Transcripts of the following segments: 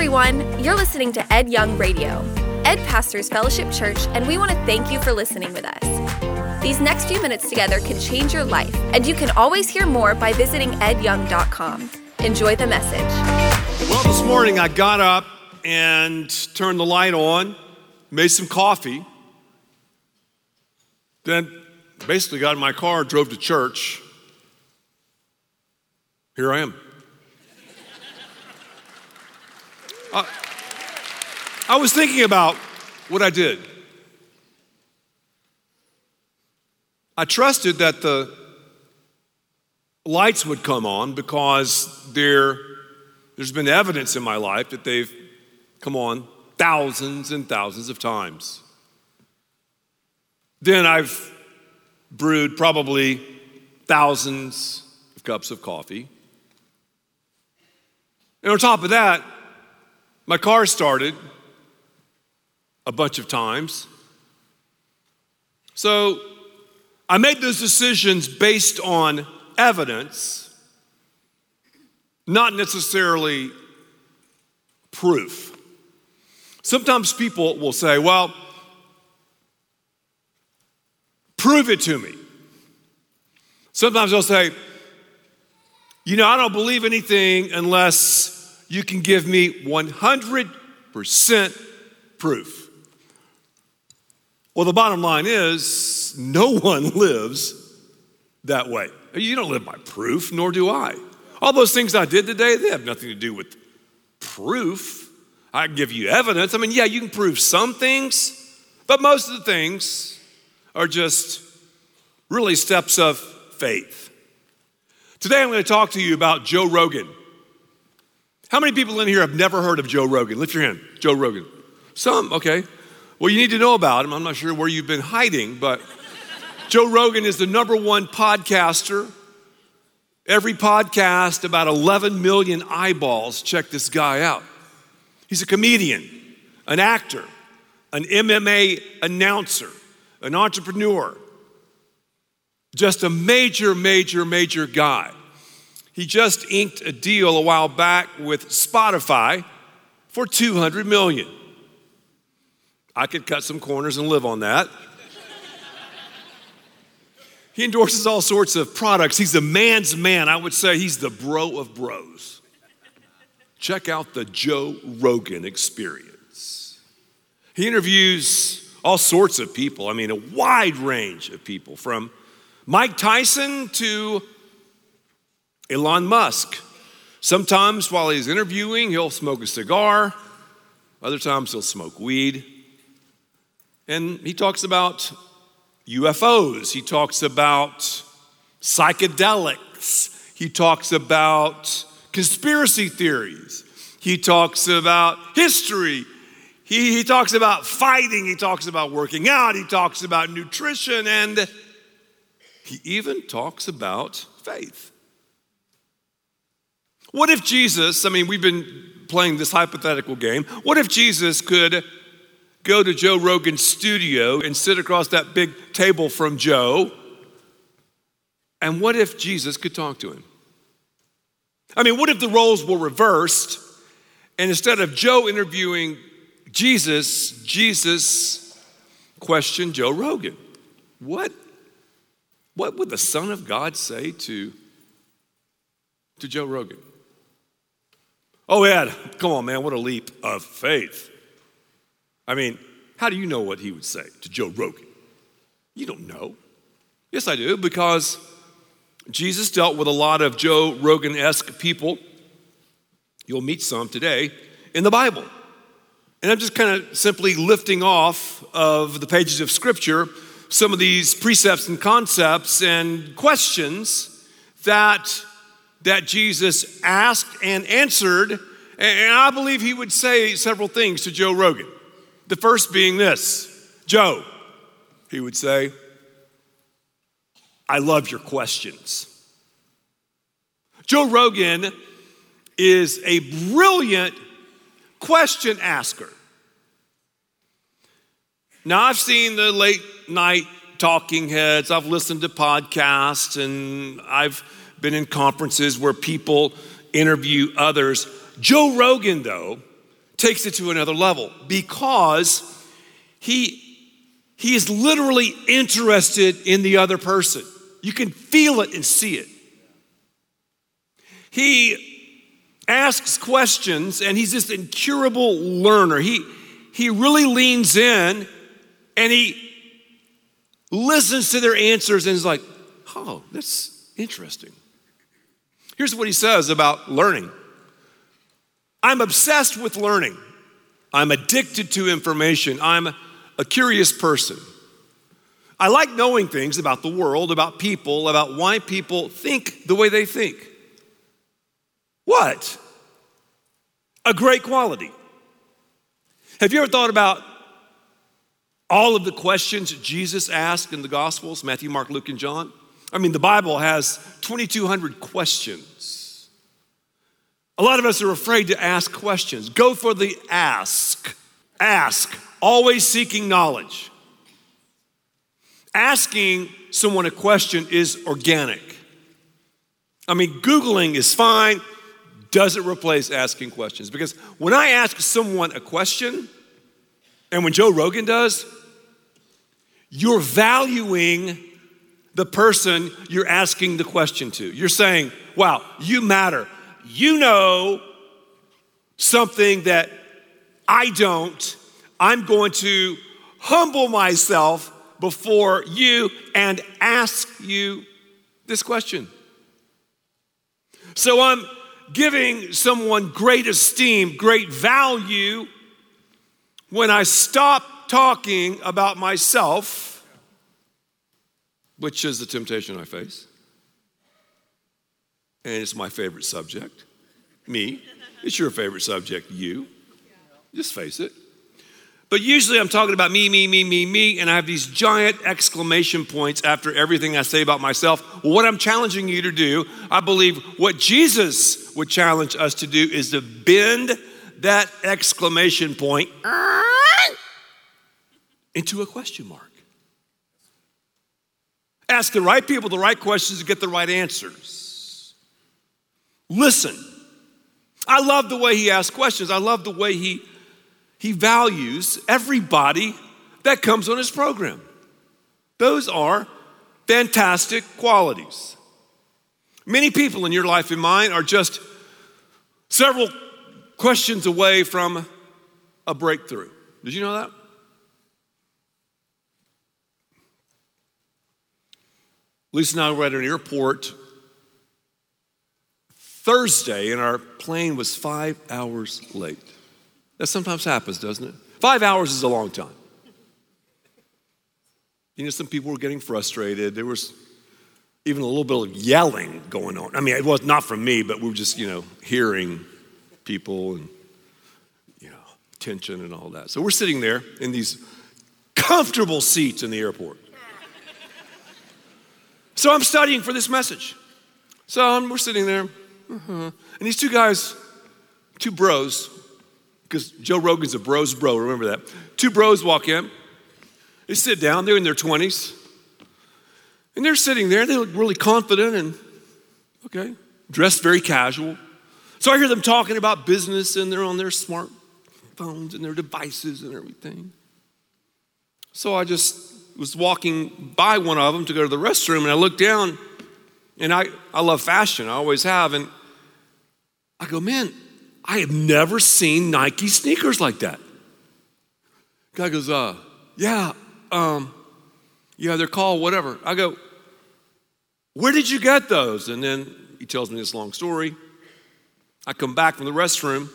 everyone. You're listening to Ed Young Radio. Ed pastors Fellowship Church, and we want to thank you for listening with us. These next few minutes together can change your life, and you can always hear more by visiting edyoung.com. Enjoy the message. Well, this morning I got up and turned the light on, made some coffee, then basically got in my car, drove to church. Here I am. I, I was thinking about what I did. I trusted that the lights would come on because there, there's been evidence in my life that they've come on thousands and thousands of times. Then I've brewed probably thousands of cups of coffee. And on top of that, my car started a bunch of times. So I made those decisions based on evidence, not necessarily proof. Sometimes people will say, well, prove it to me. Sometimes they'll say, you know, I don't believe anything unless you can give me 100% proof. Well, the bottom line is no one lives that way. You don't live by proof, nor do I. All those things I did today, they have nothing to do with proof. I can give you evidence. I mean, yeah, you can prove some things, but most of the things are just really steps of faith. Today, I'm going to talk to you about Joe Rogan. How many people in here have never heard of Joe Rogan? Lift your hand. Joe Rogan. Some, okay. Well, you need to know about him. I'm not sure where you've been hiding, but Joe Rogan is the number one podcaster. Every podcast, about 11 million eyeballs. Check this guy out. He's a comedian, an actor, an MMA announcer, an entrepreneur. Just a major, major, major guy. He just inked a deal a while back with Spotify for 200 million. I could cut some corners and live on that. he endorses all sorts of products. He's a man's man. I would say he's the bro of bros. Check out the Joe Rogan experience. He interviews all sorts of people, I mean, a wide range of people, from Mike Tyson to Elon Musk. Sometimes while he's interviewing, he'll smoke a cigar, other times he'll smoke weed. And he talks about UFOs, he talks about psychedelics, he talks about conspiracy theories, he talks about history, he, he talks about fighting, he talks about working out, he talks about nutrition, and he even talks about faith. What if Jesus, I mean, we've been playing this hypothetical game, what if Jesus could go to Joe Rogan's studio and sit across that big table from Joe? And what if Jesus could talk to him? I mean, what if the roles were reversed and instead of Joe interviewing Jesus, Jesus questioned Joe Rogan? What, what would the Son of God say to, to Joe Rogan? Oh, Ed, come on, man, what a leap of faith. I mean, how do you know what he would say to Joe Rogan? You don't know. Yes, I do, because Jesus dealt with a lot of Joe Rogan esque people. You'll meet some today in the Bible. And I'm just kind of simply lifting off of the pages of Scripture some of these precepts and concepts and questions that that Jesus asked and answered. And I believe he would say several things to Joe Rogan. The first being this Joe, he would say, I love your questions. Joe Rogan is a brilliant question asker. Now, I've seen the late night talking heads, I've listened to podcasts, and I've been in conferences where people interview others. Joe Rogan, though, takes it to another level because he he is literally interested in the other person. You can feel it and see it. He asks questions and he's this incurable learner. He, he really leans in and he listens to their answers and is like, oh, that's interesting. Here's what he says about learning I'm obsessed with learning. I'm addicted to information. I'm a curious person. I like knowing things about the world, about people, about why people think the way they think. What? A great quality. Have you ever thought about all of the questions Jesus asked in the Gospels Matthew, Mark, Luke, and John? I mean, the Bible has 2,200 questions. A lot of us are afraid to ask questions. Go for the ask. Ask, always seeking knowledge. Asking someone a question is organic. I mean, Googling is fine, doesn't replace asking questions. Because when I ask someone a question, and when Joe Rogan does, you're valuing the person you're asking the question to. You're saying, wow, you matter. You know something that I don't. I'm going to humble myself before you and ask you this question. So I'm giving someone great esteem, great value when I stop talking about myself, which is the temptation I face. And it's my favorite subject. Me. It's your favorite subject, you. Just face it. But usually I'm talking about me, me, me, me, me, and I have these giant exclamation points after everything I say about myself. What I'm challenging you to do, I believe what Jesus would challenge us to do is to bend that exclamation point uh, into a question mark. Ask the right people the right questions to get the right answers. Listen. I love the way he asks questions. I love the way he he values everybody that comes on his program. Those are fantastic qualities. Many people in your life and mine are just several questions away from a breakthrough. Did you know that? Lisa and I were at an airport Thursday, and our plane was five hours late. That sometimes happens, doesn't it? Five hours is a long time. You know, some people were getting frustrated. There was even a little bit of yelling going on. I mean, it was not from me, but we were just, you know, hearing people and, you know, tension and all that. So we're sitting there in these comfortable seats in the airport. So I'm studying for this message. So um, we're sitting there, uh-huh. and these two guys, two bros, because Joe Rogan's a bro's bro, remember that. Two bros walk in, they sit down, they're in their 20s, and they're sitting there, they look really confident and, okay, dressed very casual. So I hear them talking about business and they're on their smartphones and their devices and everything. So I just was walking by one of them to go to the restroom and I looked down and I, I love fashion, I always have. And I go, man, I have never seen Nike sneakers like that. Guy goes, uh, yeah, um, yeah, they're called whatever. I go, where did you get those? And then he tells me this long story. I come back from the restroom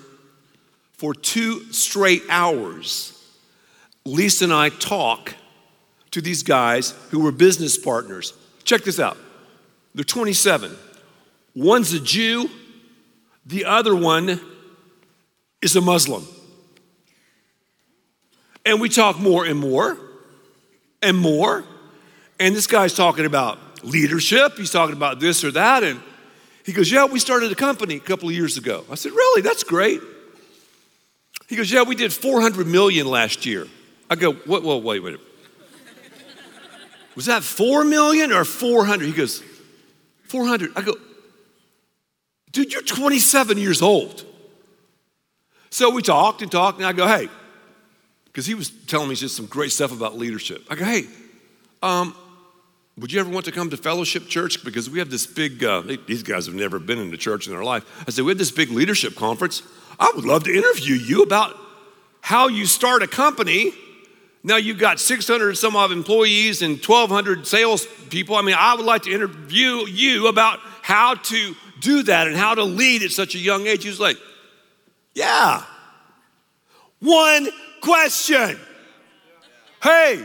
for two straight hours. Lisa and I talk to these guys who were business partners. Check this out. They're 27. One's a Jew, the other one is a Muslim. And we talk more and more and more. And this guy's talking about leadership. He's talking about this or that. And he goes, Yeah, we started a company a couple of years ago. I said, Really? That's great. He goes, Yeah, we did 400 million last year. I go, What? Well, wait, wait. Was that 4 million or 400? He goes, 400. I go, Dude, you're 27 years old. So we talked and talked, and I go, hey, because he was telling me just some great stuff about leadership. I go, hey, um, would you ever want to come to Fellowship Church? Because we have this big, uh, these guys have never been in the church in their life. I said, we have this big leadership conference. I would love to interview you about how you start a company. Now you've got 600 some odd employees and 1,200 sales people. I mean, I would like to interview you about how to do that and how to lead at such a young age. He's like, yeah. One question. Hey,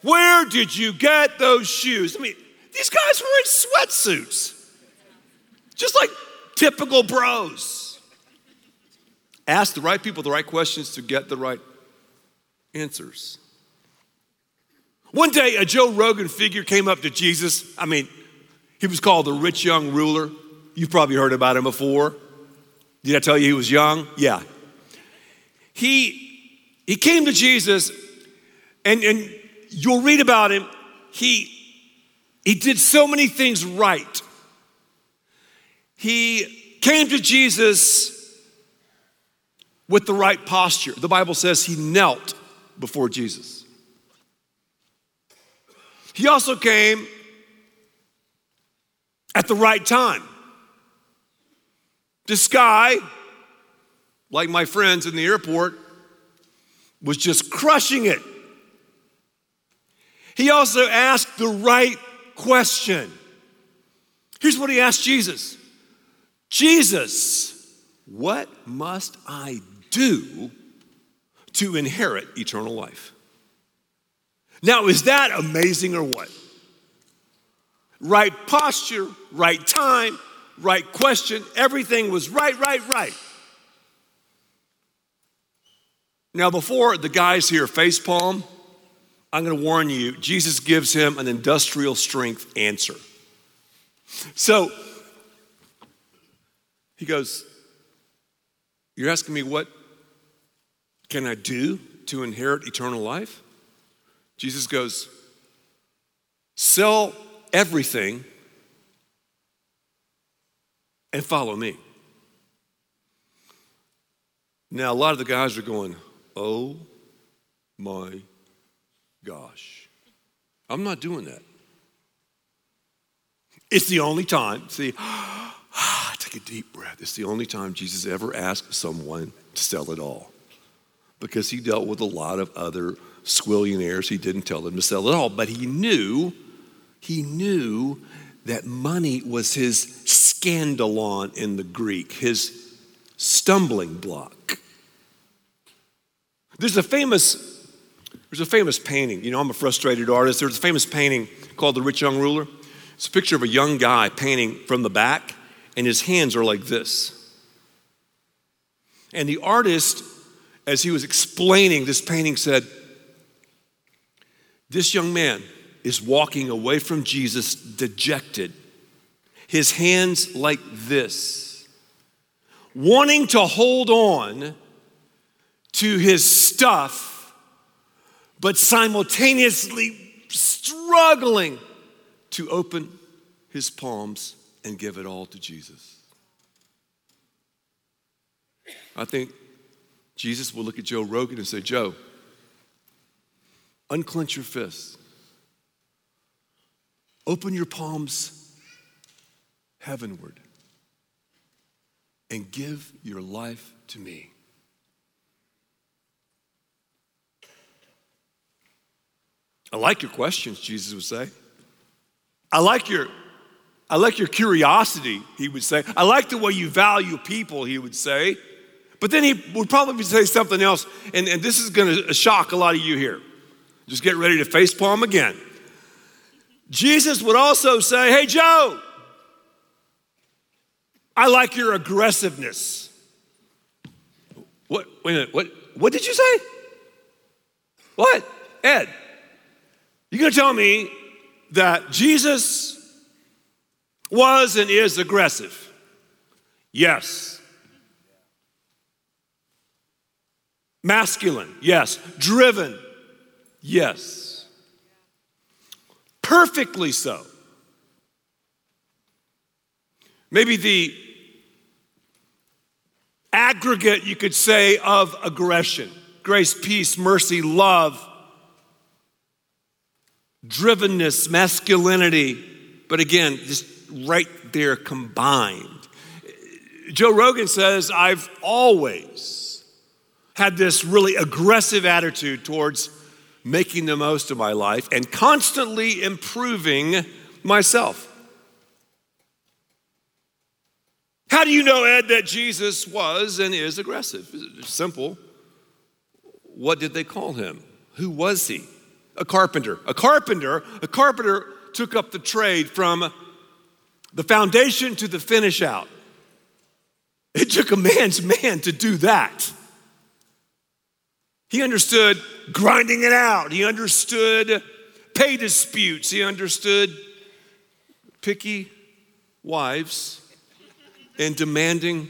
where did you get those shoes? I mean, these guys were in sweatsuits, just like typical bros. Ask the right people the right questions to get the right answers. One day, a Joe Rogan figure came up to Jesus. I mean, he was called the rich young ruler. You've probably heard about him before. Did I tell you he was young? Yeah. He, he came to Jesus, and, and you'll read about him. He, he did so many things right. He came to Jesus with the right posture. The Bible says he knelt before Jesus. He also came at the right time. This guy, like my friends in the airport, was just crushing it. He also asked the right question. Here's what he asked Jesus Jesus, what must I do to inherit eternal life? Now, is that amazing or what? Right posture, right time, right question. Everything was right, right, right. Now, before the guys here face palm, I'm going to warn you, Jesus gives him an industrial strength answer. So he goes, You're asking me what can I do to inherit eternal life? Jesus goes, Sell everything and follow me. Now, a lot of the guys are going, Oh my gosh. I'm not doing that. It's the only time, see, take a deep breath. It's the only time Jesus ever asked someone to sell it all because he dealt with a lot of other squillionaires. He didn't tell them to sell at all, but he knew, he knew that money was his skandalon in the Greek, his stumbling block. There's a famous there's a famous painting. You know, I'm a frustrated artist. There's a famous painting called The Rich Young Ruler. It's a picture of a young guy painting from the back, and his hands are like this. And the artist, as he was explaining this painting, said, This young man is walking away from Jesus dejected, his hands like this, wanting to hold on to his stuff but simultaneously struggling to open his palms and give it all to Jesus. I think Jesus will look at Joe Rogan and say, Joe, unclench your fists, open your palms heavenward, and give your life to me. I like your questions, Jesus would say. I like your I like your curiosity, he would say. I like the way you value people, he would say. But then he would probably say something else, and, and this is going to shock a lot of you here. Just get ready to face palm again. Jesus would also say, Hey, Joe, I like your aggressiveness. What, wait a minute, what, what did you say? What? Ed, you're going to tell me that Jesus was and is aggressive? Yes. Masculine? Yes. Driven? Yes. Perfectly so. Maybe the aggregate, you could say, of aggression grace, peace, mercy, love, drivenness, masculinity. But again, just right there combined. Joe Rogan says, I've always had this really aggressive attitude towards making the most of my life and constantly improving myself. How do you know, Ed, that Jesus was and is aggressive? Simple. What did they call him? Who was he? A carpenter. A carpenter, a carpenter took up the trade from the foundation to the finish out. It took a man's man to do that. He understood grinding it out. He understood pay disputes. He understood picky wives and demanding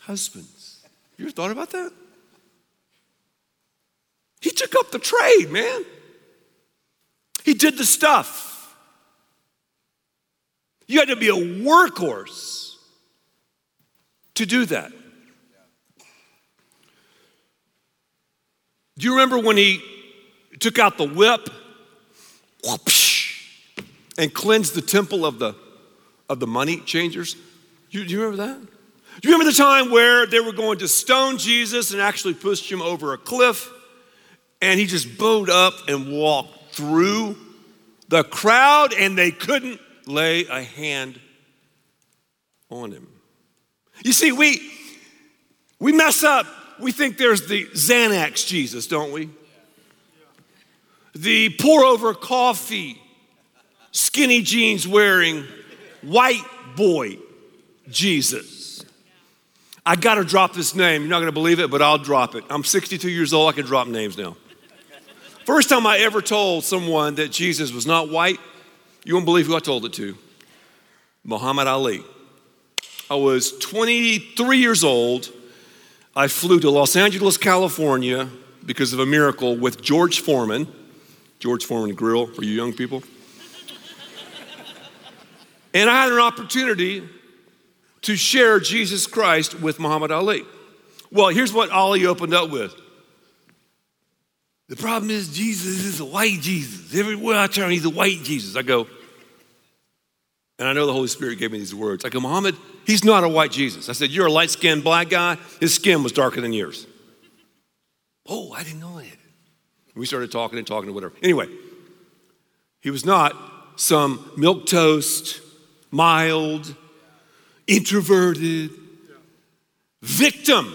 husbands. You ever thought about that? He took up the trade, man. He did the stuff. You had to be a workhorse to do that. Do you remember when he took out the whip and cleansed the temple of the, of the money changers? Do you, do you remember that? Do you remember the time where they were going to stone Jesus and actually pushed him over a cliff? And he just bowed up and walked through the crowd, and they couldn't lay a hand on him. You see, we, we mess up. We think there's the Xanax Jesus, don't we? The pour over coffee, skinny jeans wearing white boy Jesus. I got to drop this name. You're not to believe it, but I'll drop it. I'm 62 years old. I can drop names now. First time I ever told someone that Jesus was not white, you won't believe who I told it to Muhammad Ali. I was 23 years old. I flew to Los Angeles, California because of a miracle with George Foreman. George Foreman Grill for you young people. and I had an opportunity to share Jesus Christ with Muhammad Ali. Well, here's what Ali opened up with. The problem is, Jesus is a white Jesus. Everywhere I turn, he's a white Jesus. I go, and I know the Holy Spirit gave me these words. I go, Muhammad, he's not a white Jesus. I said, You're a light skinned black guy. His skin was darker than yours. Oh, I didn't know that. We started talking and talking and whatever. Anyway, he was not some milk toast, mild, introverted victim.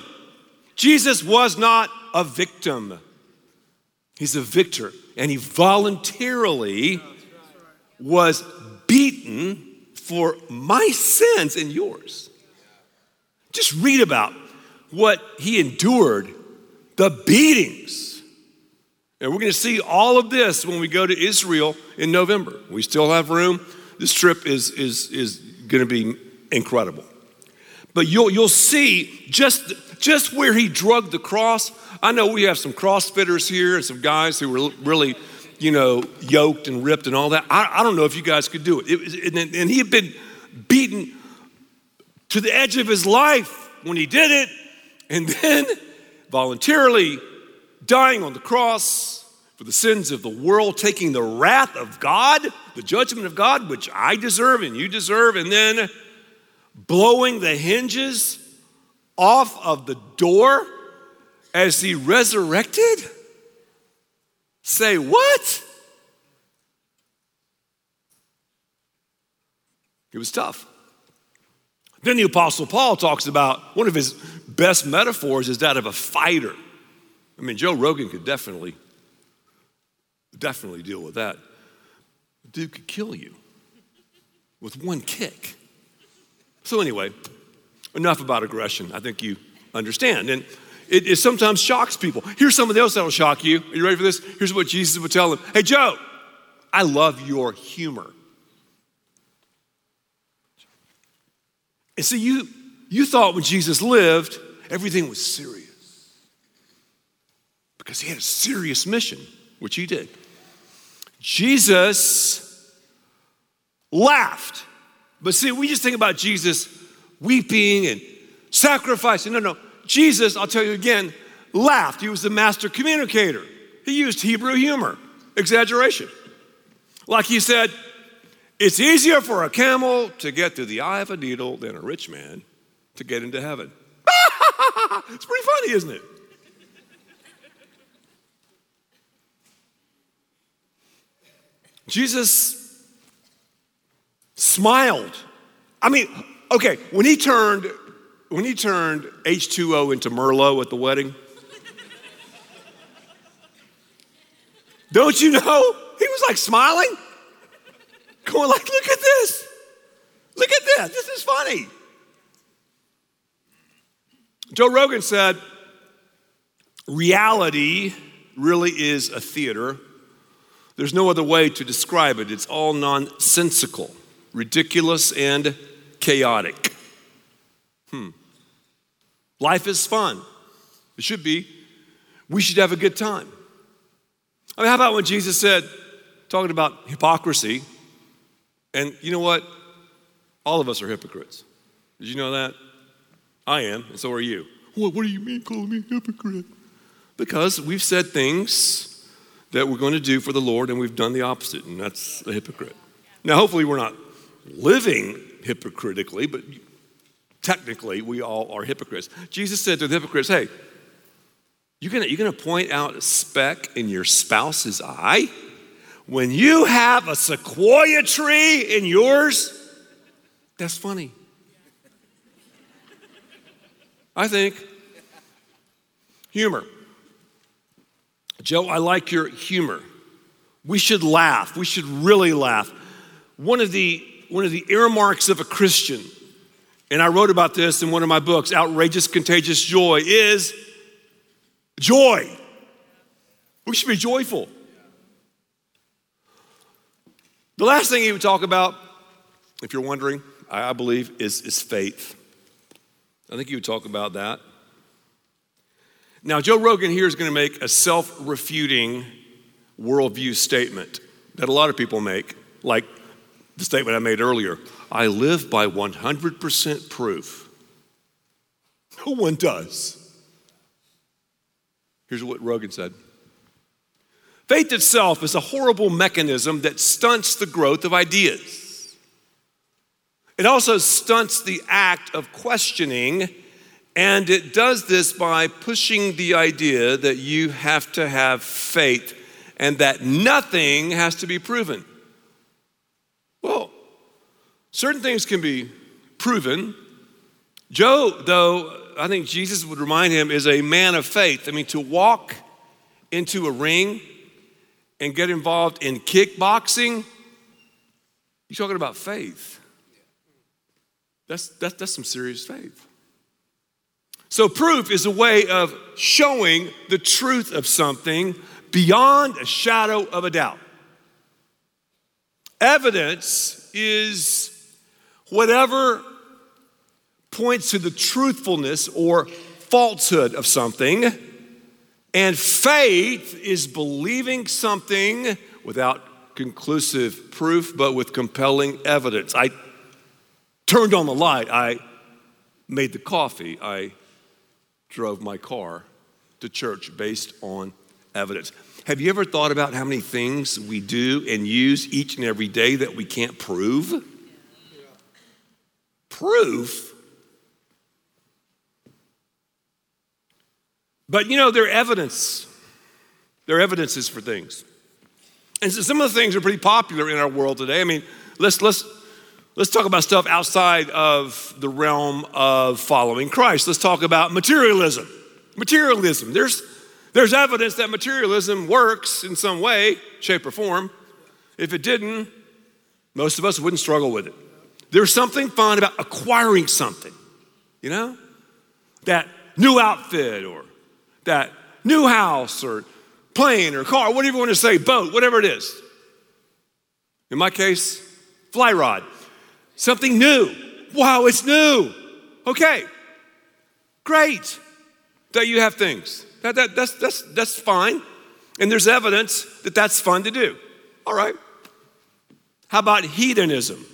Jesus was not a victim. He's a victor. And he voluntarily was beaten for my sins and yours. Just read about what he endured, the beatings. And we're going to see all of this when we go to Israel in November. We still have room. This trip is, is, is going to be incredible. But you'll, you'll see just, just where he drug the cross. I know we have some CrossFitters here and some guys who were really, you know, yoked and ripped and all that. I, I don't know if you guys could do it. it and, and he had been beaten to the edge of his life when he did it, and then voluntarily dying on the cross for the sins of the world, taking the wrath of God, the judgment of God, which I deserve and you deserve, and then blowing the hinges off of the door as he resurrected? Say what? It was tough. Then the Apostle Paul talks about one of his best metaphors is that of a fighter. I mean, Joe Rogan could definitely, definitely deal with that. The dude could kill you with one kick. So, anyway, enough about aggression. I think you understand. And it, it sometimes shocks people. Here's something else that'll shock you. Are you ready for this? Here's what Jesus would tell them Hey, Joe, I love your humor. And so you, you thought when Jesus lived, everything was serious. Because he had a serious mission, which he did. Jesus laughed but see, we just think about Jesus weeping and sacrificing. No, no. Jesus, I'll tell you again, laughed. He was the master communicator. He used Hebrew humor, exaggeration. Like he said, it's easier for a camel to get through the eye of a needle than a rich man to get into heaven. it's pretty funny, isn't it? Jesus smiled. I mean, okay, when he turned when he turned H2O into Merlot at the wedding, don't you know? He was like smiling, going like, look at this. Look at this. This is funny. Joe Rogan said, reality really is a theater. There's no other way to describe it. It's all nonsensical, ridiculous, and chaotic. Hmm. Life is fun. It should be. We should have a good time. I mean, how about when Jesus said, talking about hypocrisy, and you know what? All of us are hypocrites. Did you know that? I am, and so are you. What, what do you mean calling me a hypocrite? Because we've said things that we're going to do for the Lord, and we've done the opposite, and that's a hypocrite. Now, hopefully, we're not living hypocritically, but technically, we all are hypocrites. Jesus said to the hypocrites, Hey, you're gonna, you're gonna point out a speck in your spouse's eye? When you have a sequoia tree in yours, that's funny. I think. Humor. Joe, I like your humor. We should laugh. We should really laugh. One of the, one of the earmarks of a Christian, and I wrote about this in one of my books, Outrageous Contagious Joy, is joy. We should be joyful. The last thing he would talk about, if you're wondering, I believe, is, is faith. I think he would talk about that. Now, Joe Rogan here is going to make a self refuting worldview statement that a lot of people make, like the statement I made earlier I live by 100% proof. No one does. Here's what Rogan said Faith itself is a horrible mechanism that stunts the growth of ideas. It also stunts the act of questioning, and it does this by pushing the idea that you have to have faith and that nothing has to be proven. Well, certain things can be proven. Joe, though, I think Jesus would remind him, is a man of faith. I mean, to walk into a ring and get involved in kickboxing, you're talking about faith. That's, that's, that's some serious faith. So, proof is a way of showing the truth of something beyond a shadow of a doubt. Evidence is whatever points to the truthfulness or falsehood of something, and faith is believing something without conclusive proof but with compelling evidence. I turned on the light, I made the coffee, I drove my car to church based on evidence. Have you ever thought about how many things we do and use each and every day that we can't prove? Proof? But you know, there are evidence. There are evidences for things. And so some of the things are pretty popular in our world today. I mean, let's, let's, Let's talk about stuff outside of the realm of following Christ. Let's talk about materialism. Materialism. There's, there's evidence that materialism works in some way, shape, or form. If it didn't, most of us wouldn't struggle with it. There's something fun about acquiring something, you know? That new outfit or that new house or plane or car, whatever you want to say, boat, whatever it is. In my case, fly rod. Something new. Wow, it's new. Okay, great that you have things. That, that, that's, that's, that's fine. And there's evidence that that's fun to do. All right. How about hedonism?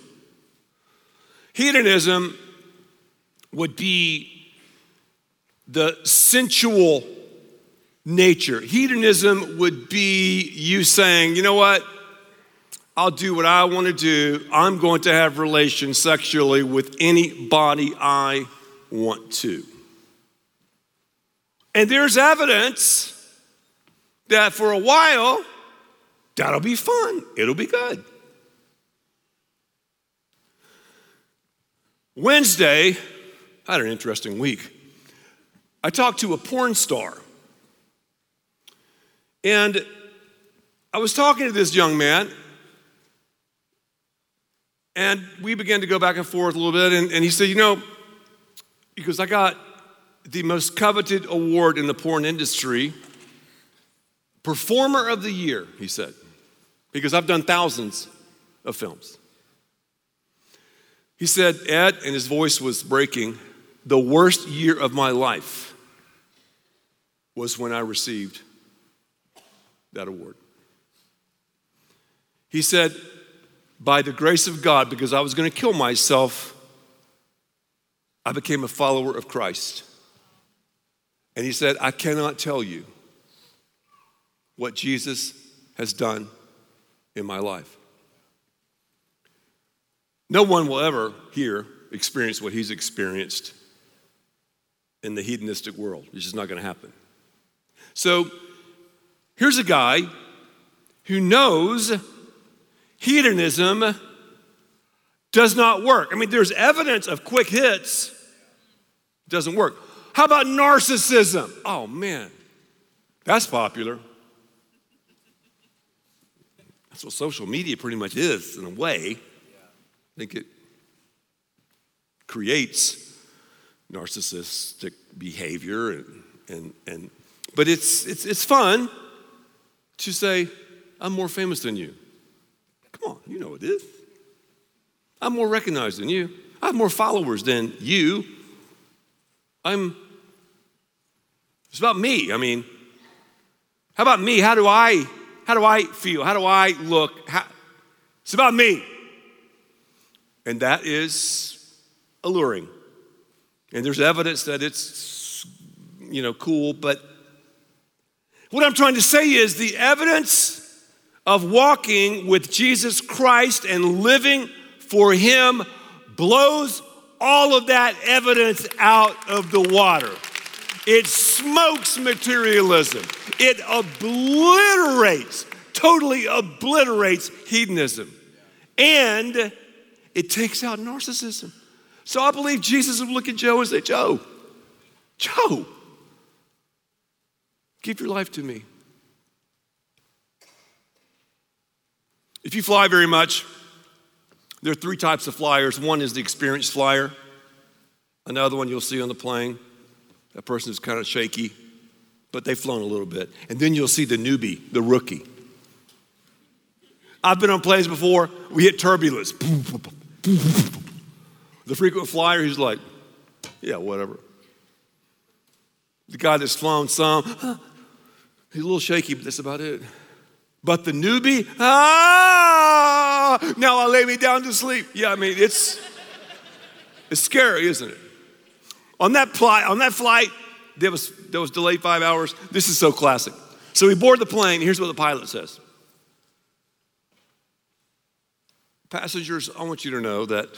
Hedonism would be the sensual nature. Hedonism would be you saying, you know what? I'll do what I want to do. I'm going to have relations sexually with anybody I want to. And there's evidence that for a while, that'll be fun. It'll be good. Wednesday, I had an interesting week. I talked to a porn star. And I was talking to this young man, and we began to go back and forth a little bit. And, and he said, You know, because I got the most coveted award in the porn industry, Performer of the Year, he said, because I've done thousands of films. He said, Ed, and his voice was breaking, the worst year of my life was when I received that award. He said, by the grace of God, because I was going to kill myself, I became a follower of Christ. And he said, I cannot tell you what Jesus has done in my life. No one will ever here experience what he's experienced in the hedonistic world. It's just not going to happen. So here's a guy who knows hedonism does not work. I mean, there's evidence of quick hits, it doesn't work. How about narcissism? Oh, man, that's popular. That's what social media pretty much is, in a way. I think it creates narcissistic behavior and, and, and but it's, it's, it's fun to say, I'm more famous than you. Come on, you know it is. I'm more recognized than you. I have more followers than you. I'm, it's about me. I mean, how about me? How do I, how do I feel? How do I look? How, it's about me. And that is alluring. And there's evidence that it's, you know, cool, but what I'm trying to say is the evidence of walking with Jesus Christ and living for Him blows all of that evidence out of the water. It smokes materialism. It obliterates, totally obliterates hedonism. And it takes out narcissism. So I believe Jesus would look at Joe and say, Joe, Joe, give your life to me. If you fly very much, there are three types of flyers. One is the experienced flyer, another one you'll see on the plane. That person is kind of shaky, but they've flown a little bit. And then you'll see the newbie, the rookie. I've been on planes before, we hit turbulence. The frequent flyer, he's like, yeah, whatever. The guy that's flown some, he's a little shaky, but that's about it. But the newbie, ah, now I lay me down to sleep. Yeah, I mean, it's, it's scary, isn't it? On that flight, on that flight, that was, that was delayed five hours. This is so classic. So we board the plane. Here's what the pilot says. Passengers, I want you to know that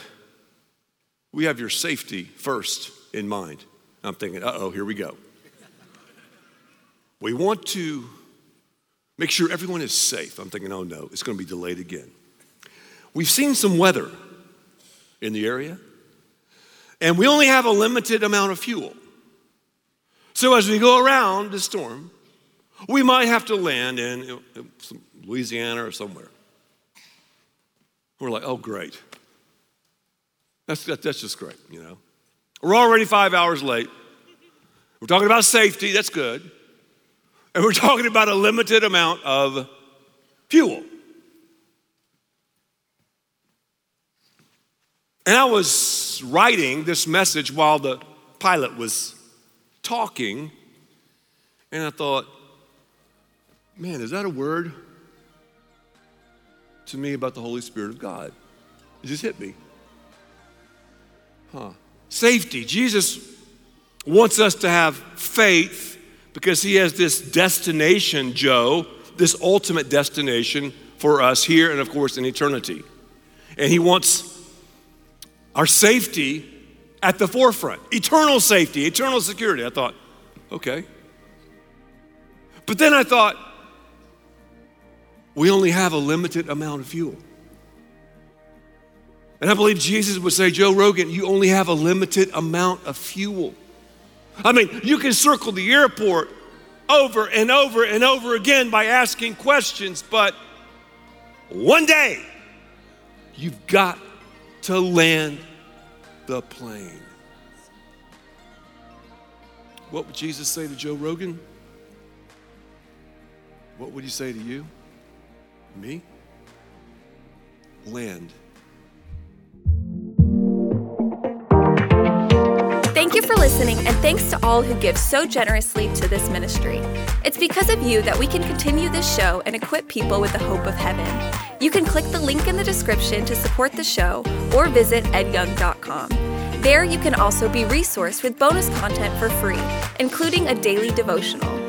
we have your safety first in mind. I'm thinking, uh oh, here we go. We want to Make sure everyone is safe. I'm thinking, oh no, it's going to be delayed again. We've seen some weather in the area, and we only have a limited amount of fuel. So as we go around the storm, we might have to land in Louisiana or somewhere. We're like, oh, great. That's, that's just great, you know. We're already five hours late. We're talking about safety, that's good. And we're talking about a limited amount of fuel. And I was writing this message while the pilot was talking, and I thought, man, is that a word to me about the Holy Spirit of God? It just hit me. Huh. Safety. Jesus wants us to have faith because he has this destination, Joe, this ultimate destination for us here and, of course, in eternity. And he wants our safety at the forefront eternal safety, eternal security. I thought, okay. But then I thought, we only have a limited amount of fuel. And I believe Jesus would say, Joe Rogan, you only have a limited amount of fuel. I mean, you can circle the airport over and over and over again by asking questions, but one day you've got to land the plane. What would Jesus say to Joe Rogan? What would he say to you? Me? Land. Thank you for listening, and thanks to all who give so generously to this ministry. It's because of you that we can continue this show and equip people with the hope of heaven. You can click the link in the description to support the show or visit edyoung.com. There, you can also be resourced with bonus content for free, including a daily devotional.